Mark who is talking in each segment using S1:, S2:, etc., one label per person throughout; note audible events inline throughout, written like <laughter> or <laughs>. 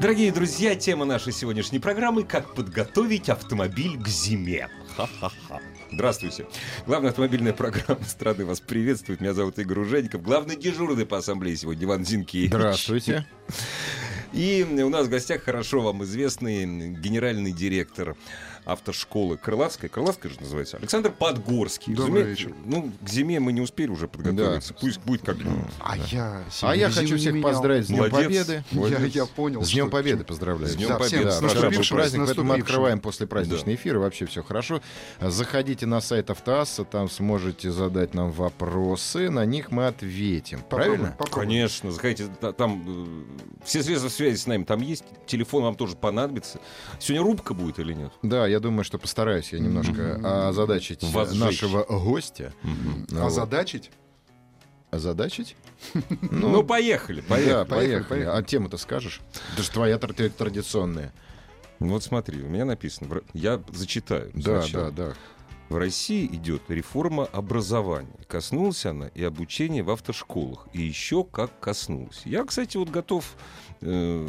S1: Дорогие друзья, тема нашей сегодняшней программы «Как подготовить автомобиль к зиме». Ха-ха-ха. Здравствуйте. Главная автомобильная программа страны вас приветствует. Меня зовут Игорь Ужеников. Главный дежурный по ассамблее сегодня Иван Зинкевич.
S2: Здравствуйте.
S1: И у нас в гостях хорошо вам известный генеральный директор автошколы Крылатская. Крылатская же называется. Александр Подгорский.
S3: Добрый вечер.
S1: Ну, к зиме мы не успели уже подготовиться. Пусть будет как
S3: А я
S2: А я хочу всех поздравить с Днем
S1: Молодец.
S2: Победы.
S3: Я, я понял.
S2: С Днем
S3: что-
S2: Победы поздравляю.
S1: С Днем
S3: Да,
S1: Победы.
S3: с
S1: Да,
S2: Наступивший
S3: наступившим,
S2: праздник, поэтому мы открываем после праздничный эфир, и вообще все хорошо. Заходите на сайт Автоасса, там сможете задать нам вопросы, на них мы ответим.
S3: Попробуем,
S2: Правильно?
S3: попробуем.
S1: Конечно, заходите, та- там э, все средства связи с нами там есть, телефон вам тоже понадобится. Сегодня рубка будет или нет?
S2: Да, я думаю, что постараюсь я немножко озадачить
S1: Вас
S2: нашего гостя. Ну.
S3: Озадачить?
S2: Озадачить? <laughs>
S1: Ну, поехали,
S2: да,
S1: поехали.
S2: поехали.
S3: поехали.
S2: А тему-то скажешь? Это же твоя тр- традиционная.
S1: Вот смотри, у меня написано, я зачитаю.
S2: Да,
S1: сначала.
S2: да, да.
S1: В России идет реформа образования. Коснулась она и обучения в автошколах. И еще как коснулась. Я, кстати, вот готов э,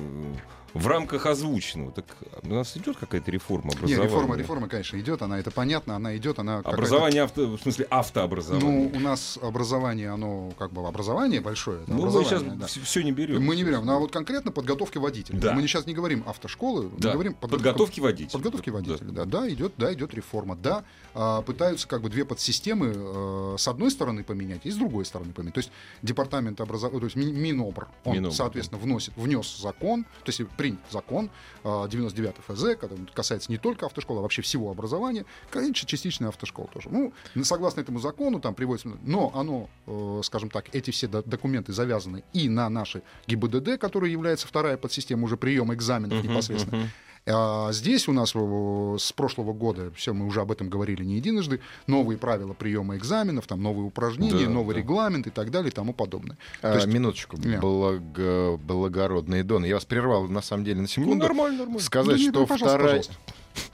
S1: в рамках озвученного. Так у нас идет какая-то реформа образования?
S3: реформа, реформа, конечно, идет, она это понятно, она идет, она
S1: Образование, авто, в смысле автообразование.
S3: Ну, у нас образование, оно как бы образование большое.
S1: Ну, мы сейчас
S3: да.
S1: все, не берем.
S3: Мы не берем, ну, а вот конкретно подготовки водителей.
S1: Да.
S3: Мы сейчас не говорим автошколы,
S1: Да.
S3: мы говорим
S1: Подготовки водителей.
S3: Подготовки водителей, да. Да, идет, да, идет реформа. Да, а, пытаются как бы две подсистемы э, с одной стороны поменять и с другой стороны поменять. То есть департамент образования, то есть Ми- Минобр, он,
S1: Минобр,
S3: соответственно, вносит, внес закон, то есть принят закон э, 99 ФЗ, который касается не только автошколы, а вообще всего образования, конечно, частично автошкол тоже. Ну, согласно этому закону, там приводится, но оно, э, скажем так, эти все до- документы завязаны и на наши ГИБДД, который является вторая подсистема уже приема экзаменов непосредственно. А здесь у нас э, с прошлого года, все, мы уже об этом говорили не единожды, новые правила приема экзаменов, там новые упражнения,
S1: Да,
S3: новый
S1: да.
S3: регламент и так далее и тому подобное.
S2: А,
S3: То есть-
S2: минуточку,
S3: Не.
S2: благо- благородные доны. Я вас прервал на самом деле на
S1: Ну,
S2: секунду.
S1: нормально, нормально.
S2: Сказать,
S3: Да нет,
S2: что
S3: ну, пожалуйста,
S2: вторая...
S3: пожалуйста.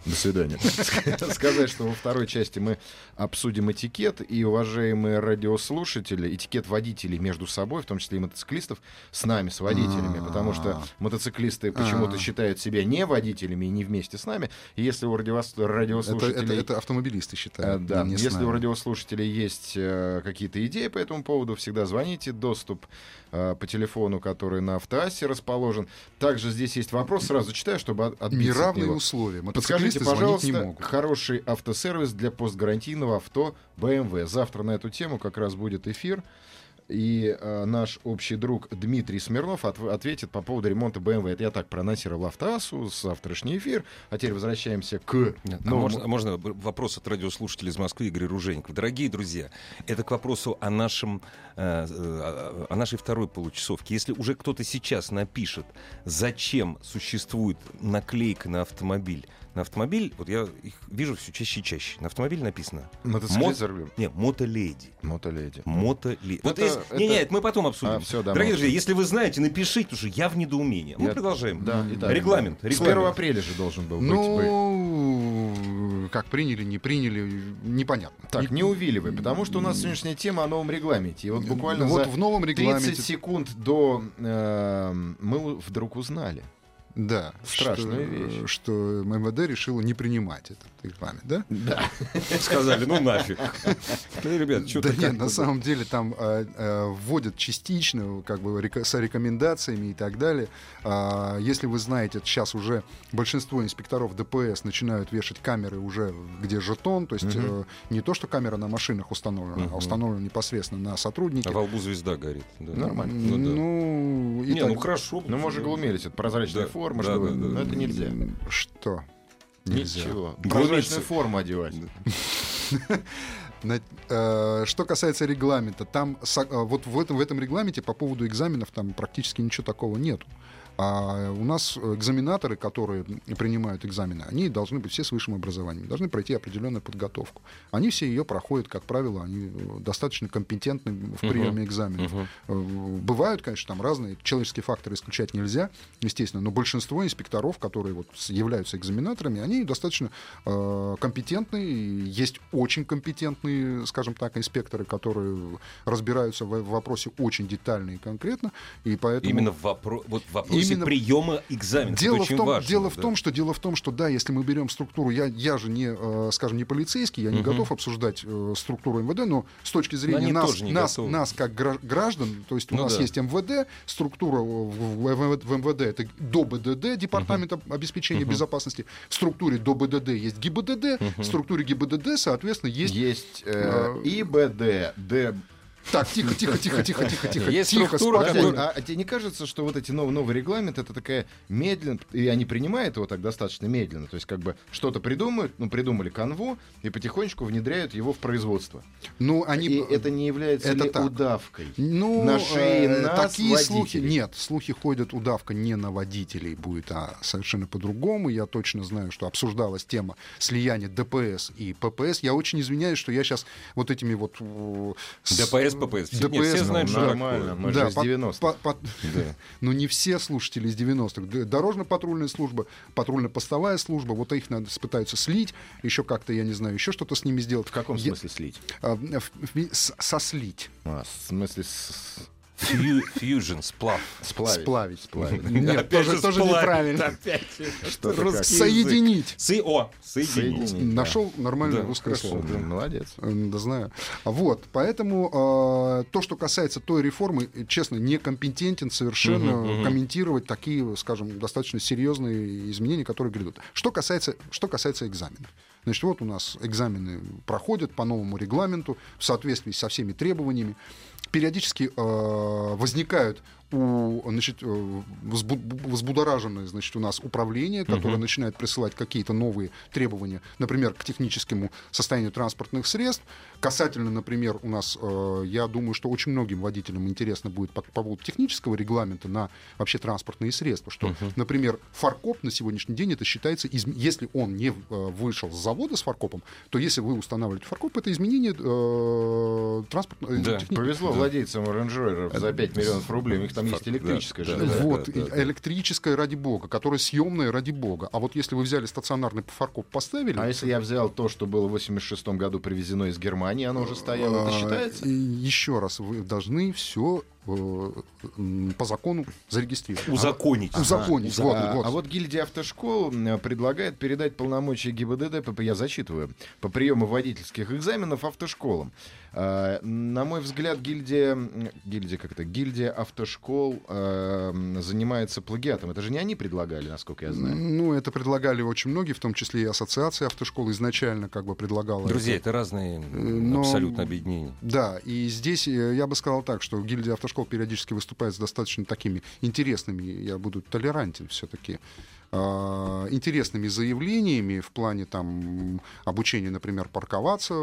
S2: До свидания. Сказать, что во второй части мы обсудим этикет, и, уважаемые радиослушатели, этикет водителей между собой, в том числе и мотоциклистов, с нами, с водителями, потому что мотоциклисты почему-то
S3: А.
S2: считают себя не водителями и не вместе с нами. И если у
S3: Это,
S2: радиослушателей...
S3: это, это автомобилисты считают.
S2: Да,
S3: не с
S2: если у радиослушателей есть э, какие-то идеи по этому поводу, всегда звоните. Доступ э, по телефону, который на автоассе расположен. Также здесь есть вопрос, сразу читаю, чтобы от- отбиться от
S3: Неравные условия.
S2: Подскажите, пожалуйста,
S3: не могут.
S2: хороший автосервис для постгарантийного авто BMW. Завтра на эту тему как раз будет эфир. И э, наш общий друг Дмитрий Смирнов от- ответит по поводу ремонта BMW. Это я так проанонсировал автоассу, завтрашний эфир. А теперь возвращаемся к
S1: А
S2: новому-
S1: можно, а можно б- вопрос от радиослушателей из Москвы Игоря Ружейникова. Дорогие друзья, это к вопросу о, нашем, э, о нашей второй получасовке. Если уже кто-то сейчас напишет, зачем существует наклейка на автомобиль, на автомобиль, вот я их вижу все чаще и чаще, на автомобиль написано
S2: Мотоциклист
S1: Мот- не, мотоледи.
S2: Мотоледи.
S1: Мотоледи. Вот
S2: Это-
S1: если-
S2: это-
S1: Не, не, это мы потом обсудим.
S2: А, всё, да,
S1: Дорогие друзья, если вы знаете, напишите, потому что я в недоумении. Мы
S2: Я-
S1: продолжаем.
S2: Да, итак,
S1: Регламент.
S2: С
S1: регламент.
S2: 1 апреля же должен был быть. бы.
S3: Ну, как приняли, не приняли, непонятно.
S2: Так, не увиливай, потому что у нас сегодняшняя тема о новом регламенте. И вот буквально
S3: вот
S2: за
S3: в новом
S2: 30
S3: регламенте
S2: секунд до э, мы вдруг узнали.
S3: Да,
S2: Страшная
S3: что,
S2: вещь.
S3: Что МВД решило не принимать этот регламент, да?
S2: Да.
S1: Сказали, ну нафиг. Ну, ребят, что-то
S3: Да нет, на самом деле там э, э, вводят частично, как бы с рекомендациями и так далее. А, если вы знаете, сейчас уже большинство инспекторов ДПС начинают вешать камеры уже где жетон, то есть э, не то, что камера на машинах установлена, а установлена непосредственно на сотруднике.
S1: А во лбу звезда горит.
S2: Нормально.
S1: Ну.
S3: Ну, и
S1: Не, ну хорошо.
S2: Ну, мы же глумелись, это прозрачная
S1: Да,
S2: форма,
S1: да,
S2: чтобы...
S1: да, да,
S2: но это нельзя.
S3: Что? Нельзя.
S2: Ничего. Прозрачную форму одевать. <laughs>
S3: Э, Что касается регламента, там э, вот в этом, в этом регламенте по поводу экзаменов там практически ничего такого нету. А у нас экзаменаторы, которые принимают экзамены, они должны быть все с высшим образованием, должны пройти определенную подготовку. Они все ее проходят, как правило, они э, достаточно компетентны в приеме экзаменов.
S1: Мгм.
S3: Э, Бывают, конечно, там разные человеческие факторы исключать нельзя, естественно, но большинство инспекторов, которые вот являются экзаменаторами, они достаточно э, компетентны. Есть очень компетентные, скажем так, инспекторы, которые разбираются в, в вопросе очень детально и конкретно, и поэтому
S1: Именно в, вопро- вот в вопросе
S3: Именно-
S1: приема экзаменов.
S3: Дело в, том,
S1: важно.
S3: дело в
S1: да.
S3: том, что дело в том, что да, если мы берем структуру, я, я же не, э, скажем, не полицейский, я не
S1: Мгм.
S3: готов обсуждать э, структуру МВД, но с точки зрения нас, нас,
S1: готовы.
S3: нас как гра- граждан, то есть у
S1: Ну
S3: нас
S1: да.
S3: есть МВД, структура в, в- в МВД это до БДД, Департамент об- обеспечения
S1: Мгм.
S3: безопасности, в структуре до БДД есть ГИБДД, в структуре ГИБДД, соответственно, есть...
S2: Есть э,
S3: э,
S2: ИБД, Д.
S3: Так, тихо, тихо, тихо, тихо, тихо, тихо,
S1: Есть
S3: тихо,
S1: структура,
S3: спокойно.
S2: а, а тебе не кажется, что вот эти новый, новый регламент это такая медленно, и они принимают его так достаточно медленно, то есть как бы что-то придумают, ну придумали канву и потихонечку внедряют его в производство.
S3: Ну, они...
S2: И это не является
S3: это
S2: ли
S3: так.
S2: удавкой?
S3: Ну,
S2: на шее
S3: э,
S2: нас,
S3: такие слухи
S2: водителей.
S3: нет, слухи ходят удавка не на водителей будет, а совершенно по-другому. Я точно знаю, что обсуждалась тема слияния ДПС и ППС. Я очень извиняюсь, что я сейчас вот этими вот э,
S1: ППС. Все, нет,
S3: ДПС,
S1: все
S3: ну,
S1: знают, что
S2: нормально, мы
S3: да,
S2: же из
S3: по-
S2: 90-х.
S3: по- по-
S1: Да. <laughs>
S3: ну не все слушатели из 90-х. Д- Дорожно-патрульная служба, патрульно-постовая служба, вот их надо пытаются слить, еще как-то, я не знаю, еще что-то с ними сделать.
S2: В каком
S3: Я-
S2: смысле слить?
S3: а, в- в- с- сослить.
S2: А, в смысле с-
S1: Фьюжн, сплав.
S2: сплавить.
S3: Сплавить.
S2: Сплавить. <laughs>
S3: Нет,
S1: Опять
S3: тоже,
S1: же
S3: тоже
S1: сплавить.
S3: неправильно.
S1: Опять.
S2: Что-то
S1: Русский.
S3: Соединить.
S1: Сы- О, соединить.
S2: Соединить.
S3: Нашел нормальное
S1: Да,
S3: русское
S1: хорошо,
S3: слово.
S2: Да, Молодец.
S3: Да, знаю. Вот, поэтому э, то, что касается той реформы, честно, некомпетентен совершенно
S1: Мгм, мгм.
S3: комментировать такие, скажем, достаточно серьезные изменения, которые грядут. Что касается, что касается экзаменов. Значит, вот у нас экзамены проходят по новому регламенту в соответствии со всеми требованиями. Периодически э, возникают у, значит, э, возбу- возбудораженное значит, у нас управление, которое
S1: Мгм.
S3: начинает присылать какие-то новые требования, например, к техническому состоянию транспортных средств. Касательно, например, у нас, э, я думаю, что очень многим водителям интересно будет по, по поводу технического регламента на вообще транспортные средства, что,
S1: Мгм.
S3: например, фаркоп на сегодняшний день это считается, если он не э, вышел с завода с фаркопом, то если вы устанавливаете фаркоп, это изменение э, транспортного
S1: Да,
S2: Повезло владельцам Range Rover за 5 миллионов рублей. У там есть
S1: Факт,
S2: электрическая
S1: да,
S2: же.
S1: да,
S3: вот,
S1: да, да.
S3: электрическая ради бога, которая съемная ради бога. А вот если вы взяли стационарный фаркоп, поставили...
S2: А если я взял то, что было в 86 году привезено из Германии, оно уже стояло, это
S3: А,
S2: считается?
S3: еще раз, вы должны все по закону зарегистрировать.
S1: Узаконить.
S3: Узаконить.
S2: А,
S3: Вот,
S2: а,
S3: вот.
S2: а вот гильдия автошкол предлагает передать полномочия ГИБДД, я зачитываю, по приему водительских экзаменов автошколам. А, на мой взгляд, гильдия, гильдия как это, гильдия автошкол а, м, занимается плагиатом. Это же не они предлагали, насколько я знаю.
S3: Ну, это предлагали очень многие, в том числе и Ассоциация автошкол изначально как бы предлагала.
S1: Друзья,
S3: это.
S1: это разные
S3: но-
S1: абсолютно объединения.
S3: Да, и здесь э, я бы сказал так, что гильдия автошкол периодически выступает с достаточно такими интересными, я буду толерантен все-таки, интересными заявлениями в плане там обучения, например, парковаться,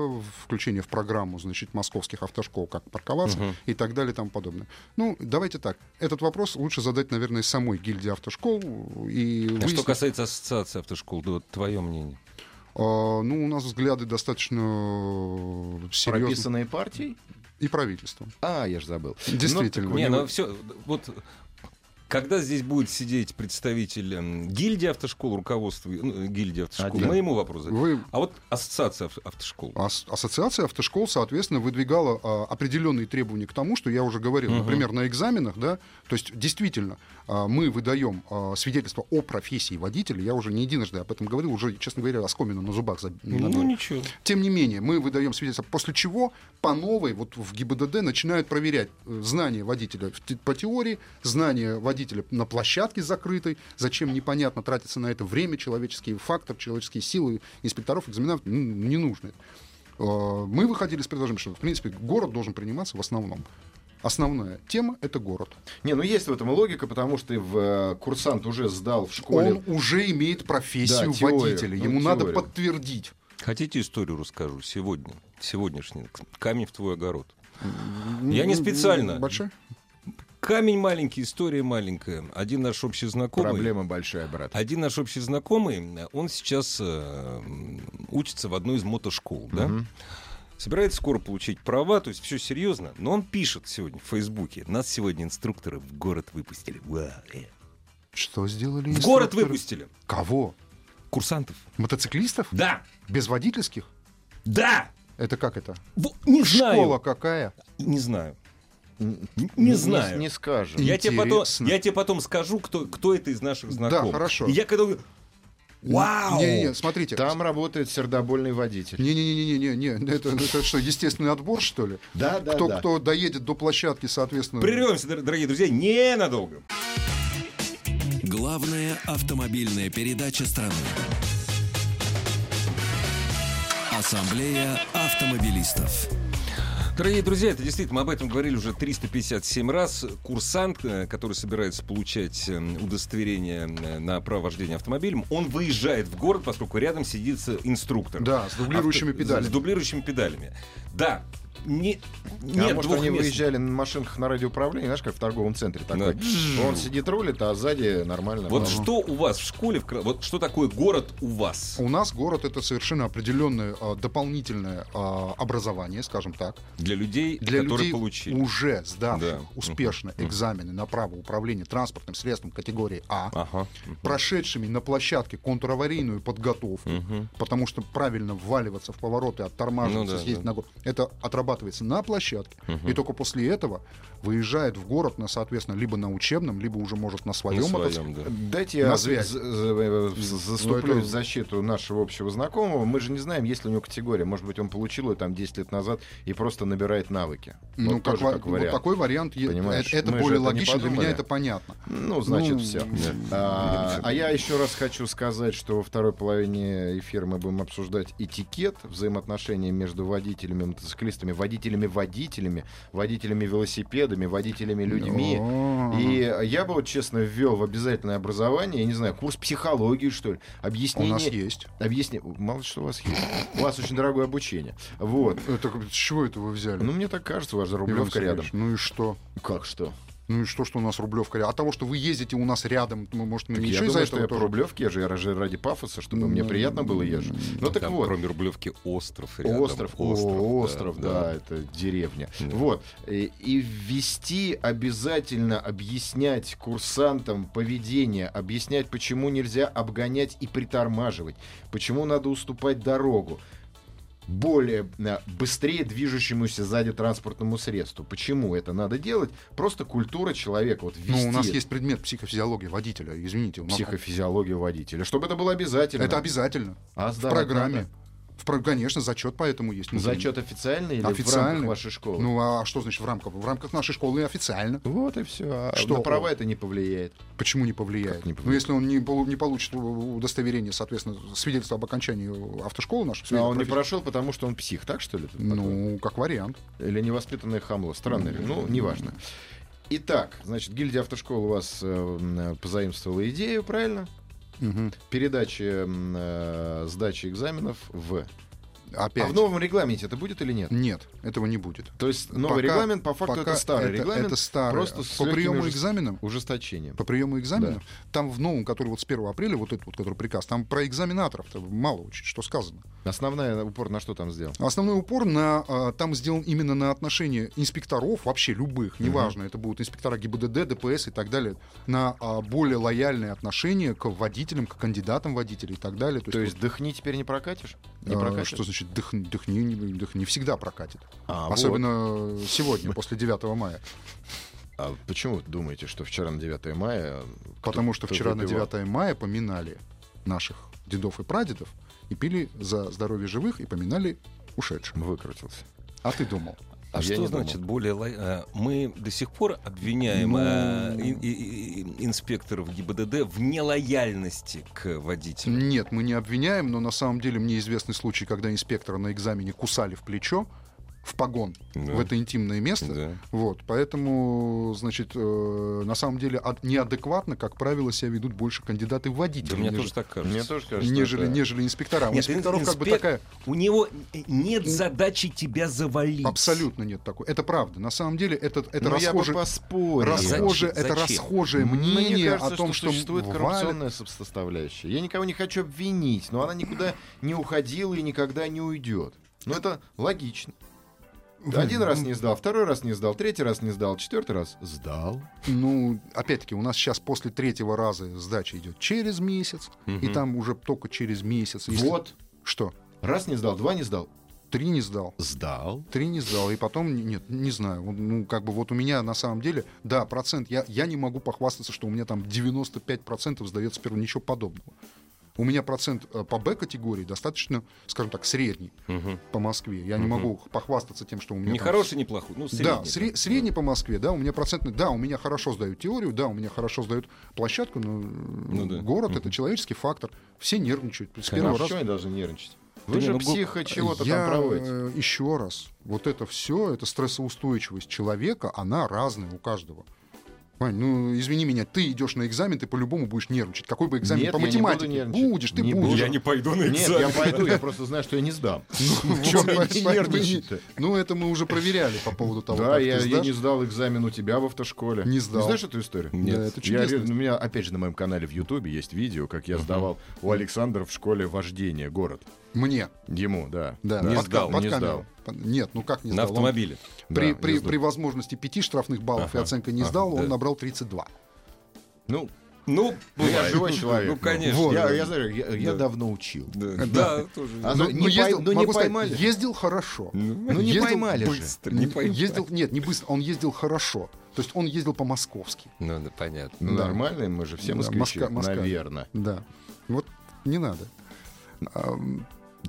S3: включения в программу, значит, московских автошкол, как парковаться
S1: Мгм.
S3: и так далее и тому подобное. Ну, давайте так. Этот вопрос лучше задать, наверное, самой гильдии автошкол и
S1: А что касается ассоциации автошкол, да, вот твое мнение.
S3: А, ну, у нас взгляды достаточно серьезные.
S2: Прописанные партией?
S3: И правительством.
S2: А, я же забыл.
S3: Действительно.
S2: Ну,
S1: Не,
S2: так
S1: ну все, вот когда здесь будет сидеть представитель м, гильдии автошкол, руководства ну, гильдии автошкол,
S2: Один.
S1: мы ему вопрос зададим.
S3: Вы
S1: А вот ассоциация ав- автошкол.
S3: Ас- Ассоциация автошкол, соответственно, выдвигала а, определенные требования к тому, что я уже говорил.
S1: Мгм.
S3: Например, на экзаменах, да, то есть действительно а, мы выдаем а, свидетельство о профессии водителя. Я уже не единожды об этом говорил, уже, честно говоря, оскомину на зубах. заб-
S1: Ну,
S3: набил.
S1: ничего.
S3: Тем не менее, мы выдаем свидетельство, после чего по новой, вот в ГИБДД начинают проверять э, знания водителя по теории, знания водителя на площадке закрытой, зачем непонятно тратиться на это время, человеческий фактор, человеческие силы инспекторов, экзаменаторов, м, не нужно. это. Э, Мы выходили с предложением, что, в принципе, город должен приниматься в основном. Основная тема — это город.
S2: Не, ну есть в этом и логика, потому что в, э, курсант уже сдал в школе.
S3: Он уже имеет профессию
S2: Да, теорию.
S3: водителя.
S2: Ну,
S3: Ему надо
S2: теорию.
S3: подтвердить.
S1: Хотите историю расскажу? Сегодня. Сегодняшний. Камень в твой огород. Я не специально.
S3: Большой?
S1: Камень маленький, история маленькая. Один наш общий знакомый...
S2: Проблема большая, брат.
S1: Один наш общий знакомый, он сейчас э, учится в одной из мотошкол, да? Собирается скоро получить права, то есть все серьезно. Но он пишет сегодня в Фейсбуке. Нас сегодня инструкторы в город выпустили. Вау.
S3: Что сделали
S1: В город
S3: инструкторы?
S1: выпустили.
S3: Кого?
S1: Курсантов.
S3: Мотоциклистов?
S1: Да,
S3: Без водительских?
S1: да.
S3: Это как это?
S1: Во- не знаю.
S3: Школа какая?
S1: Не знаю.
S2: Н-
S1: Не знаю.
S2: Не, скажем.
S1: Я тебе, потом, я тебе потом скажу, кто, кто это из наших знакомых.
S3: хорошо.
S1: И я когда увидел, Вау!
S3: Не-не-не, смотрите.
S2: Там работает сердобольный водитель.
S3: Не-не-не-не-не, это, это что, естественный отбор, что ли?
S2: Да, да,
S3: кто,
S2: да.
S3: кто доедет до площадки, соответственно...
S1: Прервемся, дор- дорогие друзья, ненадолго.
S4: Главная автомобильная передача страны. Ассамблея автомобилистов.
S1: Дорогие друзья, это действительно, мы об этом говорили уже 357 раз. Курсант, э, который собирается получать э, удостоверение э, на право вождения автомобилем, он выезжает в город, поскольку рядом сидит инструктор.
S3: Да, с дублирующими
S1: Авто-
S3: педалями.
S1: С дублирующими педалями. Да, не,
S2: а
S1: нет
S2: может,
S1: двух
S2: они
S1: мест.
S2: выезжали на машинках на радиоуправлении, знаешь, как в торговом центре такой. Он сидит, рулит, а сзади нормально.
S1: Вот
S2: Ага.
S1: что у вас в школе, вот что такое город у вас?
S3: У нас город это совершенно определенное а, дополнительное а, образование, скажем так,
S1: Для людей,
S3: для
S1: которые
S3: людей,
S1: получили.
S3: уже сдавших
S1: Да.
S3: успешно
S1: Мгм.
S3: экзамены на право управления транспортным средством категории А,
S1: Ага.
S3: прошедшими на площадке контраварийную подготовку,
S1: Мгм.
S3: потому что правильно вваливаться в повороты, оттормаживаться,
S1: Ну да,
S3: съездить
S1: да.
S3: на город, это отрабатывается на площадке,
S1: Мгм.
S3: и только после этого выезжает в город, на, соответственно, либо на учебном, либо уже может на своем,
S1: На своем, да.
S2: Дайте я
S3: На связь.
S2: за- заступлю
S3: Ну, это-
S2: в защиту нашего общего знакомого. Мы же не знаем, есть ли у него категория. Может быть, он получил ее там 10 лет назад и просто набирает навыки.
S3: Ну,
S2: Вот
S3: как,
S2: тоже как
S3: вот
S2: вариант.
S3: такой вариант,
S2: Понимаешь,
S3: это, это
S2: мы
S3: более
S2: это
S3: логично, для меня это понятно.
S2: Ну, значит,
S3: Ну,
S2: все. А, а я еще раз хочу сказать, что во второй половине эфира мы будем обсуждать этикет взаимоотношений между водителями, мотоциклистами, водителями-водителями, водителями велосипедами, водителями людьми.
S3: О.
S2: И я бы вот честно ввел в обязательное образование, я не знаю, курс психологии, что ли,
S3: У
S2: объяснение.
S3: нас есть.
S2: Объясни... Мало что у вас есть. У вас очень дорогое обучение. Вот.
S3: Это, с чего это вы взяли?
S2: Ну, мне так кажется, у вас же
S3: Иван
S2: рублевка рядом.
S3: Ну и что?
S2: Как что?
S3: Ну и что, что у нас рублевка? От того, что вы ездите у нас рядом, ну, может, мы
S2: Так
S3: еще
S2: я думаю, что я по
S3: тоже...
S2: рублевке езжу, я же ради пафоса, чтобы мне
S3: Ну,
S2: приятно было езжу. Ну так
S1: Там,
S2: вот.
S1: кроме Рублевки, остров рядом.
S2: Остров, остров, остров, да, это деревня.
S1: Да.
S2: Вот. И, и ввести обязательно объяснять курсантам поведение, объяснять, почему нельзя обгонять и притормаживать, почему надо уступать дорогу более э, быстрее движущемуся сзади транспортному средству. Почему это надо делать? Просто культура человека. Вот
S3: Ну, у нас есть предмет психофизиология водителя, извините. Нас...
S2: психофизиологию водителя. Чтобы это было обязательно.
S3: Это обязательно.
S2: А
S3: в программе. про- Конечно, зачет поэтому есть. Ну,
S2: Зачет официальный или в
S3: Официальный.
S2: рамках вашей школы?
S3: Ну, а что значит в рамках? В рамках нашей школы официально.
S2: Вот и все. А
S3: Что
S2: на права это не повлияет.
S3: Почему не повлияет?
S2: Как не
S3: Ну,
S2: повлияет?
S3: если он не, не получит удостоверение, соответственно, свидетельство об окончании автошколы нашей.
S2: А
S3: свидетельство
S2: он не
S3: профи-
S2: прошел, потому что он псих, так что ли?
S3: Ну, как вариант.
S2: Или невоспитанное хамло. Странно. Ну, неважно. Итак, значит, гильдия автошкол у вас э, м, позаимствовала идею, правильно?
S3: Мгм.
S2: Передачи э, сдачи экзаменов в...
S3: Опять.
S2: А в новом регламенте это будет или нет?
S3: Нет, этого не будет.
S2: То есть новый
S3: Пока-
S2: регламент, по факту, это старый
S3: это,
S2: регламент,
S3: это старый.
S2: просто с
S3: По приему
S2: ужас-
S3: экзаменам
S2: ужесточением.
S3: по приему экзаменов, там в новом, который вот с 1 апреля, вот этот вот, который приказ, там про экзаменаторов мало очень, что сказано.
S2: Основная упор на что там сделан?
S3: Основной упор на, а, там сделан именно на отношение инспекторов, вообще любых, неважно, это будут инспектора ГИБДД, ДПС и так далее, на а, более лояльное отношение к водителям, к кандидатам водителей и так далее.
S2: То есть дыхни теперь не прокатишь? Не
S3: а,
S2: прокатишь?
S3: что значит дыхни, дыхни, дыхни всегда прокатит.
S2: А, вот.
S3: Особенно сегодня, после 9 мая.
S2: А почему вы думаете, что вчера на 9 мая...
S3: Потому
S2: кто-
S3: что
S2: кто
S3: вчера на
S2: выпивал?
S3: 9 мая поминали наших дедов и прадедов и пили за здоровье живых и поминали ушедших.
S2: Выкрутился.
S3: А ты думал?
S1: А
S2: Я
S1: что значит
S2: думал.
S1: более... ло- э, Мы до сих пор обвиняем
S3: Ну-
S1: э, и- и- и- инспекторов ГИБДД в нелояльности к водителю.
S3: Нет, мы не обвиняем, но на самом деле мне известный случай, когда инспектора на экзамене кусали в плечо, в погон
S1: Да.
S3: в это интимное место.
S1: Да.
S3: Вот, поэтому, значит, э, на самом деле ад- неадекватно, как правило, себя ведут больше кандидаты в водители,
S1: Да мне
S3: нежели,
S1: тоже так кажется.
S2: Мне тоже кажется,
S3: нежели,
S2: это-
S3: нежели инспектора. У
S1: Нет,
S3: инспекторов как бы
S1: инспек-
S3: такая...
S1: У него нет задачи тебя завалить.
S3: Абсолютно нет такой. Это правда. На самом деле это, это
S2: Ну, бы
S3: расхожее,
S2: поспорил.
S3: расхожее,
S1: Зачем?
S3: это
S1: Зачем?
S3: расхожее мнение
S2: Мне кажется,
S3: о том, что,
S2: существует
S3: валят-
S2: коррупционная составляющая. Я никого не хочу обвинить, но она никуда не уходила и никогда не уйдет. Ну, это логично. Один раз не сдал, второй раз не сдал, третий раз не сдал, четвертый раз сдал.
S3: Ну, опять-таки, у нас сейчас после третьего раза сдача идет через месяц, и там уже только через месяц. если-
S2: Вот.
S3: Что?
S2: Раз не сдал, два не сдал.
S3: Три не сдал.
S2: Сдал.
S3: Три не сдал, и потом, нет, не знаю, ну, как бы вот у меня на самом деле, да, процент, я, я не могу похвастаться, что у меня там 95% сдается первого, ничего подобного. У меня процент э, по Б-категории достаточно, скажем так, средний
S1: Мгм.
S3: по Москве. Я не
S1: Мгм.
S3: могу похвастаться тем, что у меня
S1: Не
S3: там
S1: хороший, не плохой. Ну, средний.
S3: Да, сре- средний по Москве, да, у меня процентный, да, у меня хорошо сдают теорию, да, у меня хорошо сдают площадку, но
S1: Ну да.
S3: город
S1: Мгм.
S3: это человеческий фактор, все нервничают. С
S1: Конечно.
S3: первого
S2: А
S3: раза-
S2: что они должны нервничать? Вы же
S1: не, ну,
S2: психо чего-то
S3: Я,
S2: там проводите.
S3: э, еще раз, вот это все, это стрессоустойчивость человека, она разная у каждого. Вань, ну извини меня, ты идешь на экзамен, ты по-любому будешь нервничать. Какой бы экзамен
S2: Нет,
S3: по
S2: я не буду
S3: математике?
S2: нервничать.
S3: будешь, ты
S2: Не
S3: будешь.
S1: Я не пойду на
S2: Нет,
S1: экзамен.
S2: я пойду, я просто знаю, что я не сдам. <laughs>
S3: Ну, не- Ну, это мы уже проверяли по поводу того,
S2: Да, я, не сдал экзамен у тебя в автошколе.
S3: Не сдал.
S2: знаешь эту историю?
S1: Нет.
S3: Это
S2: ре- у меня, опять же, на моем канале в Ютубе есть видео, как я сдавал у Александра в школе вождения город.
S3: Мне,
S2: Ему, да.
S3: да.
S1: Не
S3: под,
S1: сдал,
S3: под
S2: не
S3: камеру. Под- Нет, ну как не
S1: На
S3: сдал? Он
S1: автомобиле.
S3: При,
S2: Да,
S3: при, при возможности пяти штрафных баллов и
S1: Ага,
S3: оценка не
S1: ага,
S3: сдал, он
S1: да.
S3: набрал 32.
S2: Ну,
S1: Ну,
S2: ну, я живой человек.
S1: Ну, конечно.
S2: Вот. Я, я знаю, я, я
S1: Да.
S2: давно учил.
S1: Да, да, тоже.
S2: А
S3: Ну,
S2: ну, не
S3: ну, ездил,
S2: пой- ну, не
S3: могу сказать,
S2: поймали?
S3: ездил хорошо.
S2: Ну, не
S3: ездил
S2: поймали же.
S1: быстро, не поймали.
S3: Ездил, нет, не быстро, он ездил хорошо. То есть он ездил по-московски.
S1: Ну, да, понятно.
S2: Ну,
S3: Да.
S2: нормально, мы же все
S3: Да,
S2: москвичи,
S3: Моска- Москва.
S2: наверное.
S3: Да. Вот не надо.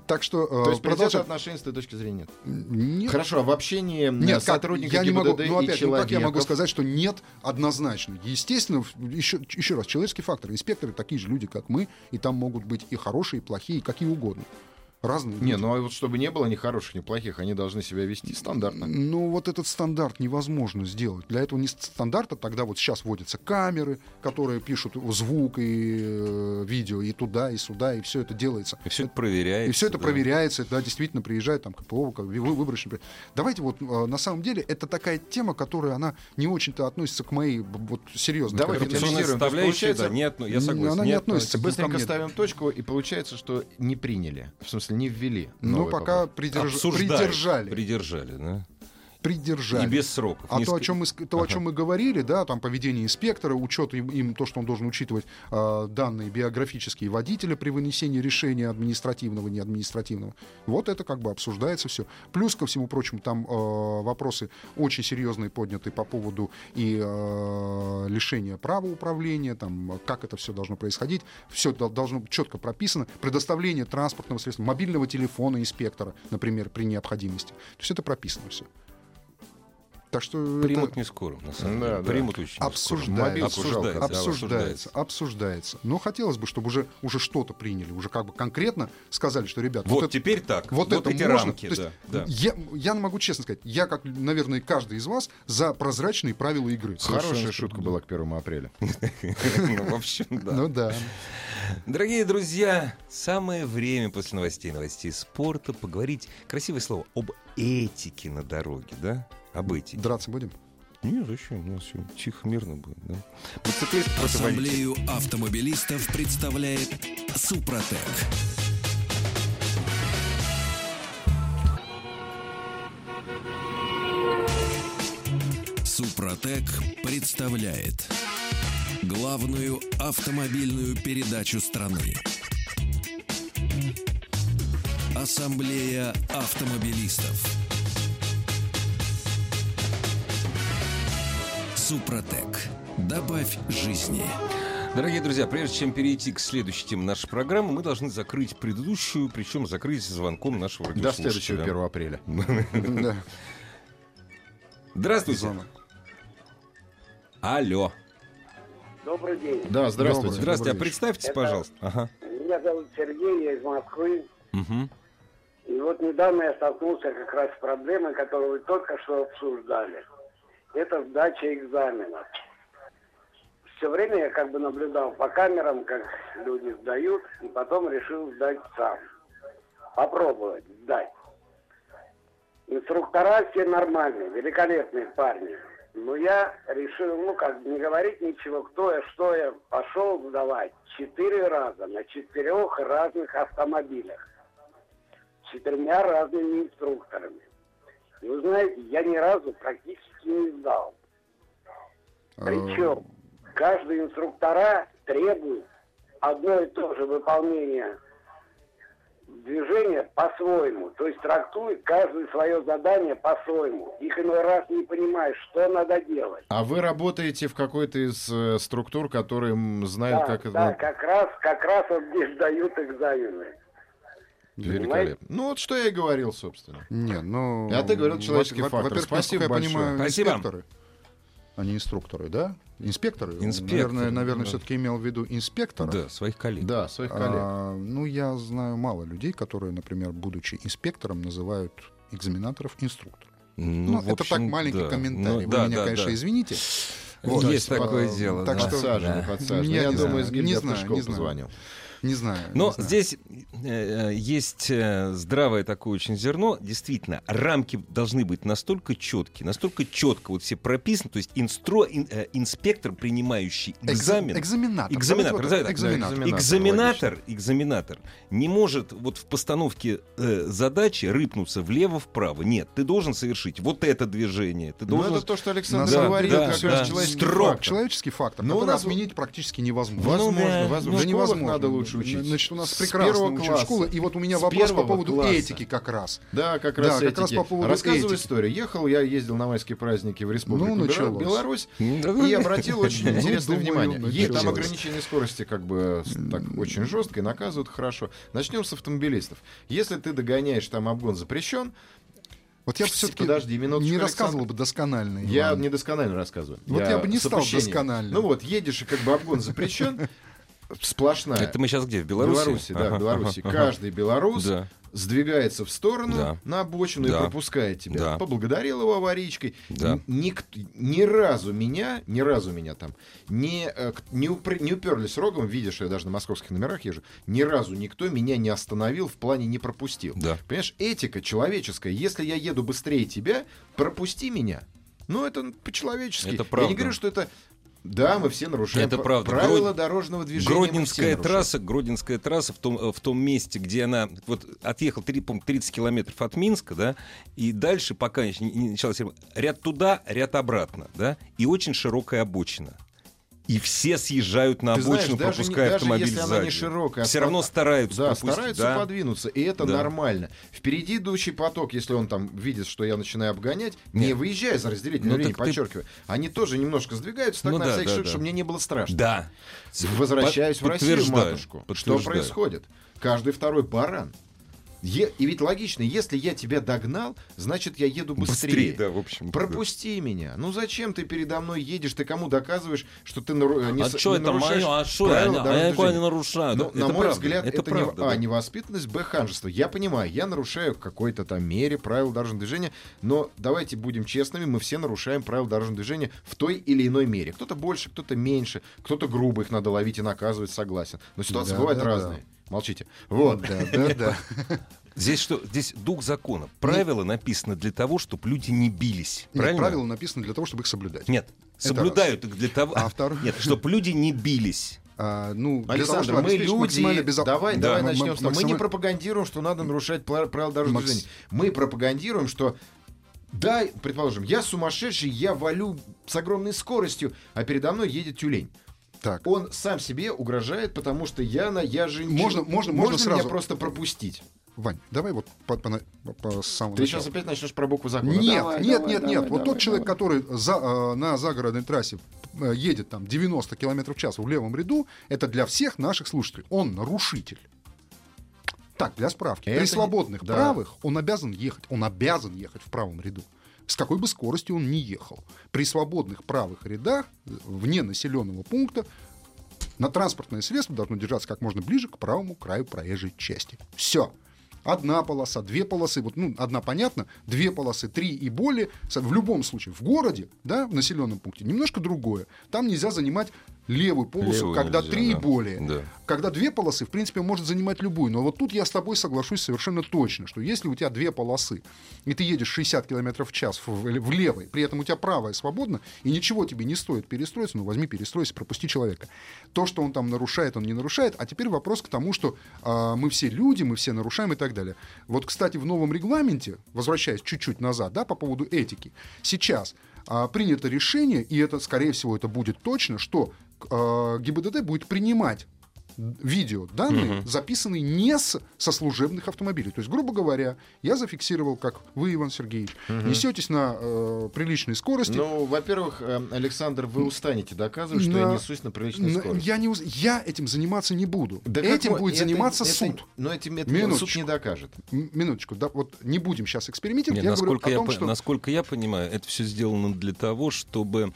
S3: Так что э,
S2: То есть
S3: продолжаем.
S2: отношения с той точки зрения нет.
S3: Нет,
S2: Хорошо, а в общении
S3: Нет, как,
S2: сотрудника
S3: я не могу,
S2: ГИБДД
S3: ну
S2: и
S3: опять, ну как я могу сказать, что нет однозначно. Естественно, еще, еще раз, человеческий фактор. Инспекторы такие же люди, как мы, и там могут быть и хорошие, и плохие, и какие угодно. Разные
S2: Не,
S3: люди.
S2: ну а вот чтобы не было ни хороших, ни плохих, они должны себя вести стандартно.
S3: Ну, вот этот стандарт невозможно сделать. Для этого не стандарта, тогда вот сейчас вводятся камеры, которые пишут звук и э, видео, и туда, и сюда, и все это делается.
S1: И все это проверяется.
S3: И все это
S1: да.
S3: проверяется, да, действительно приезжает там КПО, как вы- выборочный. Давайте вот э, на самом деле это такая тема, которая она не очень-то относится к моей вот серьезно.
S2: Давайте анализируем. Получается,
S1: да, нет, ну, я согласен.
S3: она не
S1: нет,
S3: относится.
S2: Быстренько ставим точку, и получается, что не приняли. В смысле, не ввели.
S3: Ну, пока придерж- придержали.
S1: Придержали, да.
S3: Придержали.
S1: И без сроков.
S3: А
S1: Не
S3: то, о чем мы, то, о
S1: Ага.
S3: чем мы говорили, да, там поведение инспектора, учет им, им то, что он должен учитывать э, данные биографические водителя при вынесении решения административного, не административного. Вот это как бы обсуждается все. Плюс ко всему прочему, там э, вопросы очень серьезные подняты по поводу и э, лишения права управления, там, как это все должно происходить. Все должно быть четко прописано. Предоставление транспортного средства, мобильного телефона инспектора, например, при необходимости. То есть это прописано все. Так что это-
S1: Примут не скоро, на самом
S2: Да,
S1: деле.
S2: да.
S1: Примут очень.
S3: Обсуждается.
S2: Мобилку
S1: Обсуждается,
S2: жалко,
S1: да,
S3: обсуждается, обсуждается. Но хотелось бы, чтобы уже, уже что-то приняли, уже как бы конкретно сказали, что, ребят,
S1: Вот
S3: это-
S1: теперь так.
S3: вот,
S1: Вот
S3: это
S1: эти
S3: можно.
S1: рамки,
S3: То есть
S1: да, да.
S3: Я, я могу честно сказать, я, как, наверное, каждый из вас, за прозрачные правила игры.
S2: Хорошая шутка была к 1 апреля. <laughs>
S1: Ну, в общем, да.
S3: Ну да.
S1: Дорогие друзья, самое время после новостей, новостей спорта поговорить, красивое слово, об этике на дороге, да? Об этике.
S3: Драться будем?
S1: Не, зачем? У нас все тихо, мирно будет, да? Мотоциклист.
S4: Ассамблею автомобилистов представляет Супротек. Супротек представляет главную автомобильную передачу страны. Ассамблея автомобилистов. Супротек. Добавь жизни.
S1: Дорогие друзья, прежде чем перейти к следующей теме нашей программы, мы должны закрыть предыдущую, причем закрыть звонком нашего
S2: До следующего 1 апреля. <laughs>
S3: Да.
S1: Здравствуйте. Алло.
S5: Добрый день.
S2: Да, здравствуйте.
S1: Здравствуйте, а представьтесь, пожалуйста. Ага.
S5: Меня зовут Сергей, я из Москвы. И вот недавно я столкнулся как раз с проблемой, которую вы только что обсуждали. Это сдача экзаменов. Все время я как бы наблюдал по камерам, как люди сдают, и потом решил сдать сам. Попробовать сдать. Инструктора все нормальные, великолепные парни. Но я решил, ну как, не говорить ничего, кто я, что я, пошел сдавать четыре раза на четырех разных автомобилях. С четырьмя разными инструкторами. И вы знаете, я ни разу практически не сдал. Причем каждый инструктора требует одно и то же выполнение движения по-своему. То есть трактует каждое свое задание по-своему. Их иной раз не понимаешь, что надо делать.
S2: А вы работаете в какой-то из э, структур, которые знают,
S5: Да,
S2: как
S5: да,
S2: это...
S5: как раз, как раз вот где сдают экзамены.
S2: Великолепно. Ну вот что я и говорил, собственно.
S3: Не, ну...
S2: А ты говорил человеческий
S3: во- во-
S2: фактор.
S3: Во-первых,
S2: Спасибо
S3: насколько я
S2: большое.
S3: понимаю,
S1: Спасибо.
S3: инспекторы, а не инструкторы, да? Инспекторы?
S1: Инспекторы,
S3: Наверное, наверное
S1: да.
S3: все-таки имел в виду инспектора.
S1: Да, своих коллег.
S2: Да, своих коллег.
S3: А, ну, я знаю мало людей, которые, например, будучи инспектором, называют экзаменаторов инструкторами. Ну,
S1: в
S3: это
S1: общем,
S3: так маленький
S1: да.
S3: комментарий.
S1: Ну,
S3: Вы
S1: да,
S3: меня,
S1: да,
S3: конечно,
S1: да.
S3: извините.
S1: Есть
S3: Вот,
S1: такое
S3: а,
S1: дело.
S3: Так
S1: да.
S3: что
S2: Подсажены,
S1: Да.
S2: подсажены.
S3: Я
S2: Я,
S3: не
S2: думаю,
S3: знаю,
S2: из
S3: не
S2: гильдии
S3: знаю, не знаю.
S2: позвонил.
S3: Не знаю.
S1: Но
S3: не знаю.
S1: здесь э, есть э, здравое такое очень зерно. Действительно, рамки должны быть настолько четкие, настолько четко вот все прописаны. То есть инстро, ин- э, инспектор, принимающий
S3: Экза-
S1: экзамен,
S3: Экзаменатор.
S1: Экзаменатор, да,
S3: экзаменатор.
S2: да,
S1: экзаменатор, экзаменатор не может вот в постановке э, задачи рыпнуться влево-вправо. Нет, ты должен совершить вот это движение. Ты
S2: Ну,
S1: должен
S2: это то, что Александр
S3: Да,
S2: говорил,
S1: да,
S2: как
S1: да.
S2: раз человеческий
S1: Строг.
S2: фактор.
S3: Человеческий фактор,
S2: Но у
S3: который
S2: нас-
S3: отменить практически невозможно.
S2: Возможно,
S1: да,
S2: возможно.
S1: ну,
S3: Да невозможно.
S2: надо лучше учить.
S3: Значит, у нас прекрасно учат
S2: класса.
S3: школы. И вот у меня
S2: С
S3: вопрос по поводу
S2: класса.
S3: этики как раз.
S2: Да, как
S3: Да,
S2: раз
S3: как
S2: этики.
S3: раз по поводу
S2: Рассказываю
S3: этики.
S2: историю. Ехал, я ездил на майские праздники в Республику
S3: Ну, началось.
S2: Беларусь
S1: Да.
S2: и обратил очень <laughs>
S3: Ну,
S2: интересное внимание. Е- Там ограничение скорости как бы так очень жестко и наказывают хорошо. Начнем с автомобилистов. Если ты догоняешь, там обгон запрещен,
S3: Вот я
S2: Вс-
S3: все-таки
S2: подожди минуточку,
S3: не
S2: Александр.
S3: рассказывал бы досконально.
S2: Я
S3: Иван.
S2: недосконально рассказываю.
S3: Вот я бы не стал досконально.
S2: Ну вот, едешь, и как бы обгон запрещен, <laughs> сплошная.
S1: Это мы сейчас где? В Беларуси?
S2: Беларуси, да,
S1: Ага,
S2: в Беларуси.
S1: ага, ага.
S2: Каждый белорус
S1: Да.
S2: сдвигается в сторону
S1: Да.
S2: на обочину
S1: Да.
S2: и пропускает тебя.
S1: Да.
S2: Поблагодарил его аварийкой.
S1: Да.
S2: Ник- ни разу меня, ни разу меня там не, э, не, упр- не уперлись рогом, что я даже на московских номерах езжу, ни разу никто меня не остановил, в плане не пропустил.
S1: Да.
S2: Понимаешь, этика человеческая. Если я еду быстрее тебя, пропусти меня. Ну, это по-человечески.
S1: Это
S2: Я
S1: правда.
S2: не говорю, что это... Да, мы все нарушаем
S1: Это
S2: пра-
S1: правда.
S2: правила
S1: Грод-
S2: дорожного движения.
S1: Гродненская трасса, Гродненская трасса в том, э, в том месте, где она вот отъехал три- по-моему, 30 километров от Минска, да, и дальше, пока не, началась ремонт, ряд туда, ряд обратно, да, и очень широкая обочина. И все съезжают на
S2: Ты знаешь,
S1: обочину,
S2: даже, не-
S1: пропуская
S2: даже
S1: автомобиль
S2: если
S1: сзади.
S2: она не широкая,
S1: все равно
S2: ста-
S1: стараются
S2: Да, стараются
S1: да.
S2: подвинуться, и это
S1: Да.
S2: нормально. Впереди идущий поток, если он там видит, что я начинаю обгонять, не
S1: Нет.
S2: выезжая за разделительную
S1: Ну,
S2: линию,
S1: так ты-
S2: подчеркиваю, они тоже немножко сдвигаются, так
S1: Ну
S2: на
S1: да,
S2: всякий
S1: да,
S2: случай,
S1: да.
S2: чтобы мне не было страшно.
S1: Да.
S2: Возвращаюсь в Россию, матушку. Что происходит? Каждый второй баран. Е- И ведь логично, если я тебя догнал, значит я еду быстрее.
S1: Быстрее, да, в общем.
S2: Пропусти меня. Ну зачем ты передо мной едешь? Ты кому доказываешь, что ты нару- не
S1: а
S2: с-
S1: что
S2: не
S1: это
S2: нарушаешь
S1: мое? А что? а я никуда не нарушаю.
S2: Ну,
S1: Да,
S2: на
S1: это
S2: мой
S1: правда,
S2: взгляд, это, не,
S1: правда,
S2: а,
S1: да.
S2: невоспитанность, б, ханжество. Я понимаю, я нарушаю в какой-то там мере правила дорожного движения, но давайте будем честными, мы все нарушаем правила дорожного движения в той или иной мере. Кто-то больше, кто-то меньше, кто-то грубо их надо ловить и наказывать, согласен. Но ситуации
S3: Да,
S2: бывают
S3: да, да.
S2: Молчите. Вот.
S3: Да, <laughs> да, да.
S1: Здесь что? Здесь дух закона. Правила написаны для того, чтобы люди не бились.
S3: Нет,
S1: Правильно?
S3: правила написаны для того, чтобы их соблюдать.
S1: Нет, соблюдают их для того.
S3: А второй-
S1: Нет, чтобы люди не бились. <laughs>
S3: А, ну, того,
S2: Александр,
S3: чтобы
S2: мы люди,
S3: безо-
S2: давай,
S1: Да.
S2: давай
S3: м-
S2: начнем с того. Мы не пропагандируем, что надо нарушать правила дорожного
S3: Макс-
S2: движения. Мы пропагандируем, что да, предположим, я сумасшедший, я валю с огромной скоростью, а передо мной едет тюлень.
S3: Так,
S2: Он сам себе угрожает, потому что я на я же
S3: Можно- можно- можно
S2: меня
S3: сразу-
S2: просто пропустить.
S3: Вань, давай вот по, по- по- по самому
S2: Ты
S3: началу.
S2: сейчас опять начнешь про букву закона.
S3: Нет,
S2: Давай,
S3: нет,
S2: давай,
S3: нет,
S2: давай,
S3: нет. Вот
S2: давай,
S3: тот человек,
S2: давай.
S3: который за, э, на загородной трассе э, едет там 90 км в час в левом ряду, это для всех наших слушателей. Он нарушитель. Так, для справки.
S2: Это
S3: При
S2: не-
S3: свободных
S2: да.
S3: правых он обязан ехать. Он обязан ехать в правом ряду. С какой бы скоростью он ни ехал. При свободных правых рядах, вне населенного пункта, на транспортное средство должно держаться как можно ближе к правому краю проезжей части. Все. одна полоса, две полосы, вот, ну, одна понятно, две полосы, три и более, в любом случае, в городе, да, в населенном пункте, немножко другое. Там нельзя занимать левую полосу,
S1: Левую
S3: когда
S1: нельзя,
S3: три и
S1: да.
S3: более.
S1: Да.
S3: Когда две полосы, в принципе, может занимать любую. Но вот тут я с тобой соглашусь совершенно точно, что если у тебя две полосы, и ты едешь 60 км в час в, в левой, при этом у тебя правая свободна, и ничего тебе не стоит перестроиться, ну возьми, перестройся, пропусти человека. То, что он там нарушает, он не нарушает. А теперь вопрос к тому, что а, мы все люди, мы все нарушаем и так далее. Вот, кстати, в новом регламенте, возвращаясь чуть-чуть назад, да, по поводу этики, сейчас а, принято решение, и это, скорее всего, это будет точно, что ГИБДД будет принимать видео данные, записанные не с, со служебных автомобилей. То есть, грубо говоря, я зафиксировал, как вы, Иван Сергеевич, несетесь на э, приличной скорости.
S2: Ну, во-первых, э, Александр, вы устанете доказывать, что я
S3: На-
S2: несусь на приличной
S3: на-
S2: скорости.
S3: я, не, уз- я этим заниматься не буду.
S2: Да как
S3: этим
S2: мо-
S3: будет
S2: это-
S3: заниматься
S2: это-
S3: суд.
S2: Но этим это
S3: Минуточку.
S2: суд не докажет.
S3: М- Минуточку, да, вот не будем сейчас экспериментировать.
S1: Не,
S3: я
S1: насколько, я,
S3: том,
S1: по-
S3: что...
S1: насколько я понимаю, это все сделано для того, чтобы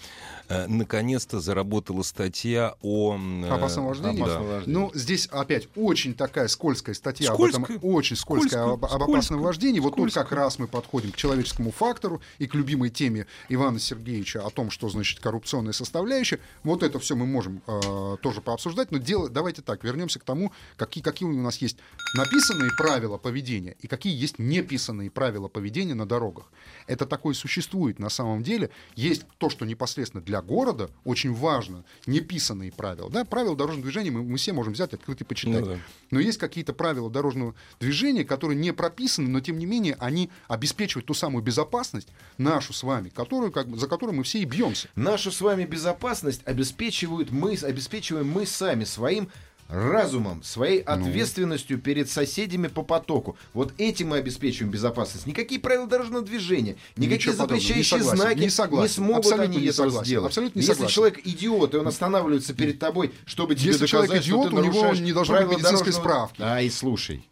S1: э, наконец-то заработала статья о... э,
S3: Опасном вождении?
S1: да.
S3: Ну, здесь опять очень такая скользкая статья об
S1: Скользкая.
S3: этом, очень скользкая
S1: Скользкая,
S3: об, об
S1: скользкая,
S3: опасном вождении. Вот тут как
S1: скользкая.
S3: раз мы подходим к человеческому фактору и к любимой теме Ивана Сергеевича о том, что значит коррупционная составляющая. Вот это все мы можем э, тоже пообсуждать, но дело, давайте так, вернемся к тому, какие, какие у нас есть написанные правила поведения и какие есть неписанные правила поведения на дорогах. Это такое существует на самом деле. Есть то, что непосредственно для города очень важно, неписанные правила. Да? Правила дорожного движения мы, мы все можем взять, открыть и почитать.
S1: Ну да.
S3: Но есть какие-то правила дорожного движения, которые не прописаны, но тем не менее они обеспечивают ту самую безопасность нашу с вами, которую, как за которую мы все и бьемся.
S2: Нашу с вами безопасность обеспечивают мы, обеспечиваем мы сами своим разумом, своей
S3: Ну.
S2: ответственностью перед соседями по потоку. Вот этим мы обеспечиваем безопасность. Никакие правила дорожного движения, никакие
S3: Ничего подобного.
S2: запрещающие
S3: Не согласен.
S2: знаки
S3: Не согласен.
S2: смогут
S3: Абсолютно
S2: они
S3: не
S2: этого
S3: согласен.
S2: сделать.
S3: Абсолютно не
S2: Если
S3: согласен.
S2: человек идиот, и он останавливается перед тобой, чтобы тебе
S3: Если
S2: доказать,
S3: человек
S2: что
S3: идиот,
S2: ты
S3: у него не должно быть
S2: правила
S3: медицинской
S2: дорожного-
S3: справки.
S2: Ай, слушай.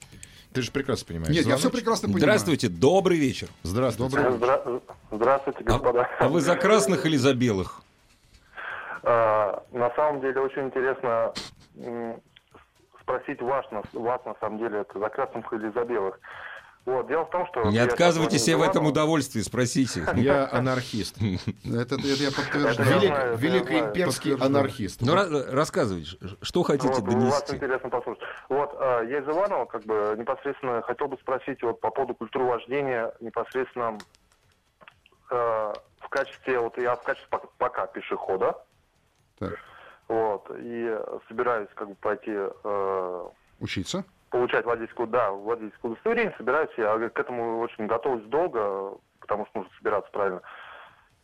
S2: Ты же прекрасно понимаешь.
S3: Нет, я все
S2: Звоночек.
S3: прекрасно понимаю.
S1: Здравствуйте, добрый вечер.
S2: Здравствуйте.
S3: Добрый вечер.
S6: Здра- Здравствуйте,
S1: А,
S6: господа.
S1: а вы за красных или за белых?
S6: А, На самом деле очень интересно спросить вас, на- вас на самом деле, это за красных или за белых. Вот, дело в том, что...
S1: Не отказывайте себе в этом удовольствии, спросите. <laughs>
S2: Я анархист.
S3: Это, это я подтверждаю.
S2: Велик-
S6: знаю,
S2: Великий имперский анархист.
S1: Ну, ра- рассказывайте, что хотите
S6: Вот, у вас
S1: донести?
S6: интересно послушать. Вот, э, я из Иванова, как бы, непосредственно хотел бы спросить вот по поводу культуры вождения, непосредственно э, в качестве, вот я в качестве пок- пока пешехода,
S3: Так,
S6: вот, и собираюсь, как бы, пойти э,
S3: учиться.
S6: получать водительскую, да, водительское удостоверение, собираюсь, я к этому очень готовлюсь долго, потому что нужно собираться правильно.